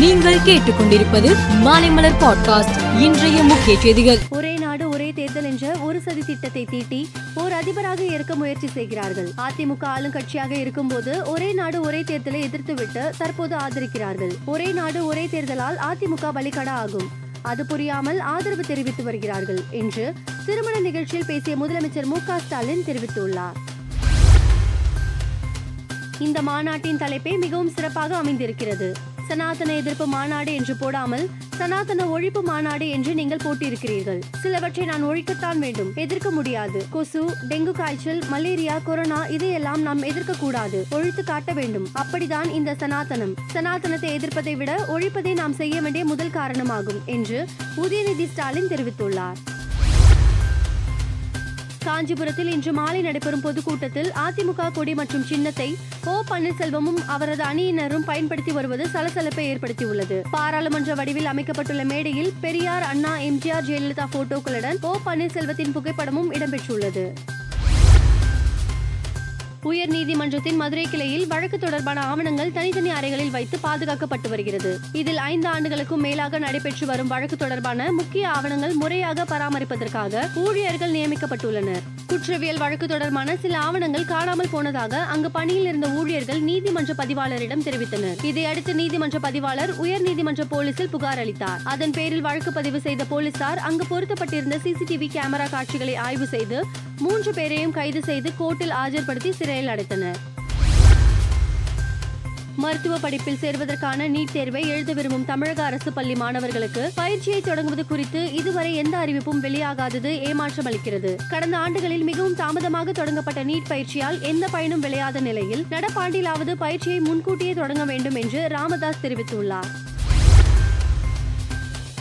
நீங்கள் கேட்டுக்கொண்டிருப்பது மாலைமலர் பாட்காஸ்ட் இன்றைய முக்கிய செய்திகள். ஒரே நாடு ஒரே தேர்தல் என்ற ஒரு சதி திட்டத்தை தீட்டி ஓர் அதிபராக இருக்க முயற்சி செய்கிறார்கள். அதிமுக ஆளுங்கட்சியாக இருக்கும்போது ஒரே நாடு ஒரே தேர்தலை எதிர்த்துவிட்டு தற்போது ஆதரிக்கிறார்கள். ஒரே நாடு ஒரே தேர்தலால் அதிமுக பலிகடா ஆகும். அது புரியாமல் ஆதரவு தெரிவித்து வருகிறார்கள் என்று திருமண நிகழ்ச்சியில் பேசிய முதலமைச்சர் மு ஸ்டாலின் தெரிவித்துள்ளார். இந்த மாநாட்டின் தலைப்பே மிகவும் சிறப்பாக அமைந்திருக்கிறது. சனாதன எதிர்ப்பு மாநாடு என்று போடாமல் சனாதன ஒழிப்பு மாநாடு என்று நீங்கள் போட்டிருக்கிறீர்கள். சிலவற்றை நான் ஒழிக்கத்தான் வேண்டும். எதிர்க்க முடியாது. கொசு டெங்கு காய்ச்சல் மலேரியா கொரோனா இதையெல்லாம் நாம் எதிர்க்க கூடாது ஒழித்து காட்ட வேண்டும். அப்படிதான் இந்த சனாதனம். சனாதனத்தை எதிர்ப்பதை விட ஒழிப்பதை நாம் செய்ய வேண்டிய முதல் காரணமாகும் என்று உதயநிதி ஸ்டாலின் தெரிவித்துள்ளார். காஞ்சிபுரத்தில் இன்று மாலை நடைபெறும் பொதுக்கூட்டத்தில் அதிமுக கொடி மற்றும் சின்னத்தை ஓ பன்னீர்செல்வமும் அவரது அணியினரும் பயன்படுத்தி வருவது சலசலப்பை ஏற்படுத்தியுள்ளது. பாராளுமன்ற வடிவில் அமைக்கப்பட்டுள்ள மேடையில் பெரியார் அண்ணா எம்ஜிஆர் ஜெயலலிதா போட்டோக்களுடன் ஓ பன்னீர்செல்வத்தின் புகைப்படமும் இடம்பெற்றுள்ளது. உயர் நீதிமன்றத்தின் மதுரை கிளையில் வழக்கு தொடர்பான ஆவணங்கள் தனித்தனி அறைகளில் வைத்து பாதுகாக்கப்பட்டு வருகிறது. இதில் ஐந்து ஆண்டுகளுக்கும் மேலாக நடைபெற்று வரும் வழக்கு தொடர்பான முக்கிய ஆவணங்கள் முறையாக பராமரிப்பதற்காக ஊழியர்கள் நியமிக்கப்பட்டுள்ளனர். குற்றவியல் வழக்கு தொடர்பான சில ஆவணங்கள் காணாமல் போனதாக அங்கு பணியில் இருந்த ஊழியர்கள் நீதிமன்ற பதிவாளரிடம் தெரிவித்தனர். இதையடுத்து நீதிமன்ற பதிவாளர் உயர்நீதிமன்ற போலீசில் புகார் அளித்தார். அதன் பேரில் வழக்கு பதிவு செய்த போலீசார் அங்கு பொருத்தப்பட்டிருந்த சிசிடிவி கேமரா காட்சிகளை ஆய்வு செய்து மூன்று பேரையும் கைது செய்து கோர்ட்டில் ஆஜர்படுத்தி சிறையில் அடைத்தனர். மருத்துவ படிப்பில் சேர்வதற்கான நீட் தேர்வை எழுத விரும்பும் தமிழக அரசு பள்ளி மாணவர்களுக்கு பயிற்சியை தொடங்குவது குறித்து இதுவரை எந்த அறிவிப்பும் வெளியாகாதது ஏமாற்றம் அளிக்கிறது. கடந்த ஆண்டுகளில் மிகவும் தாமதமாக தொடங்கப்பட்ட நீட் பயிற்சியால் எந்த பயனும் விளையாத நிலையில் நடப்பாண்டிலாவது பயிற்சியை முன்கூட்டியே தொடங்க வேண்டும் என்று ராமதாஸ் தெரிவித்துள்ளார்.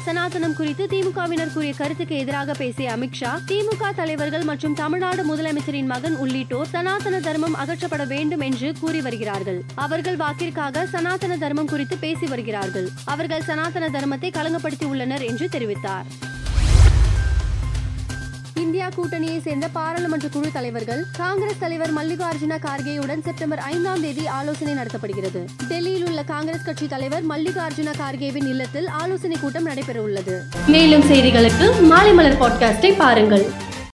சனாதனம் குறித்து திமுகவினர் கூறிய கருத்துக்கு எதிராக பேசிய அமித்ஷா திமுக தலைவர்கள் மற்றும் தமிழ்நாடு முதலமைச்சரின் மகன் உள்ளிட்டோர் சனாதன தர்மம் அகற்றப்பட வேண்டும் என்று கூறி வருகிறார்கள். அவர்கள் வாக்கிற்காக சனாதன தர்மம் குறித்து பேசி வருகிறார்கள். அவர்கள் சனாதன தர்மத்தை களங்கப்படுத்தி உள்ளனர் என்று தெரிவித்தார். இந்தியா கூட்டணியை சேர்ந்த பாராளுமன்ற குழு தலைவர்கள் காங்கிரஸ் தலைவர் மல்லிகார்ஜுன கார்கேயுடன் செப்டம்பர் ஐந்தாம் தேதி ஆலோசனை நடத்தப்படுகிறது. டெல்லியில் உள்ள காங்கிரஸ் கட்சி தலைவர் மல்லிகார்ஜுன கார்கேவின் இல்லத்தில் ஆலோசனை கூட்டம் நடைபெற உள்ளது மேலும் செய்திகளுக்கு மாலை மலர் பாட்காஸ்டை பாருங்கள்.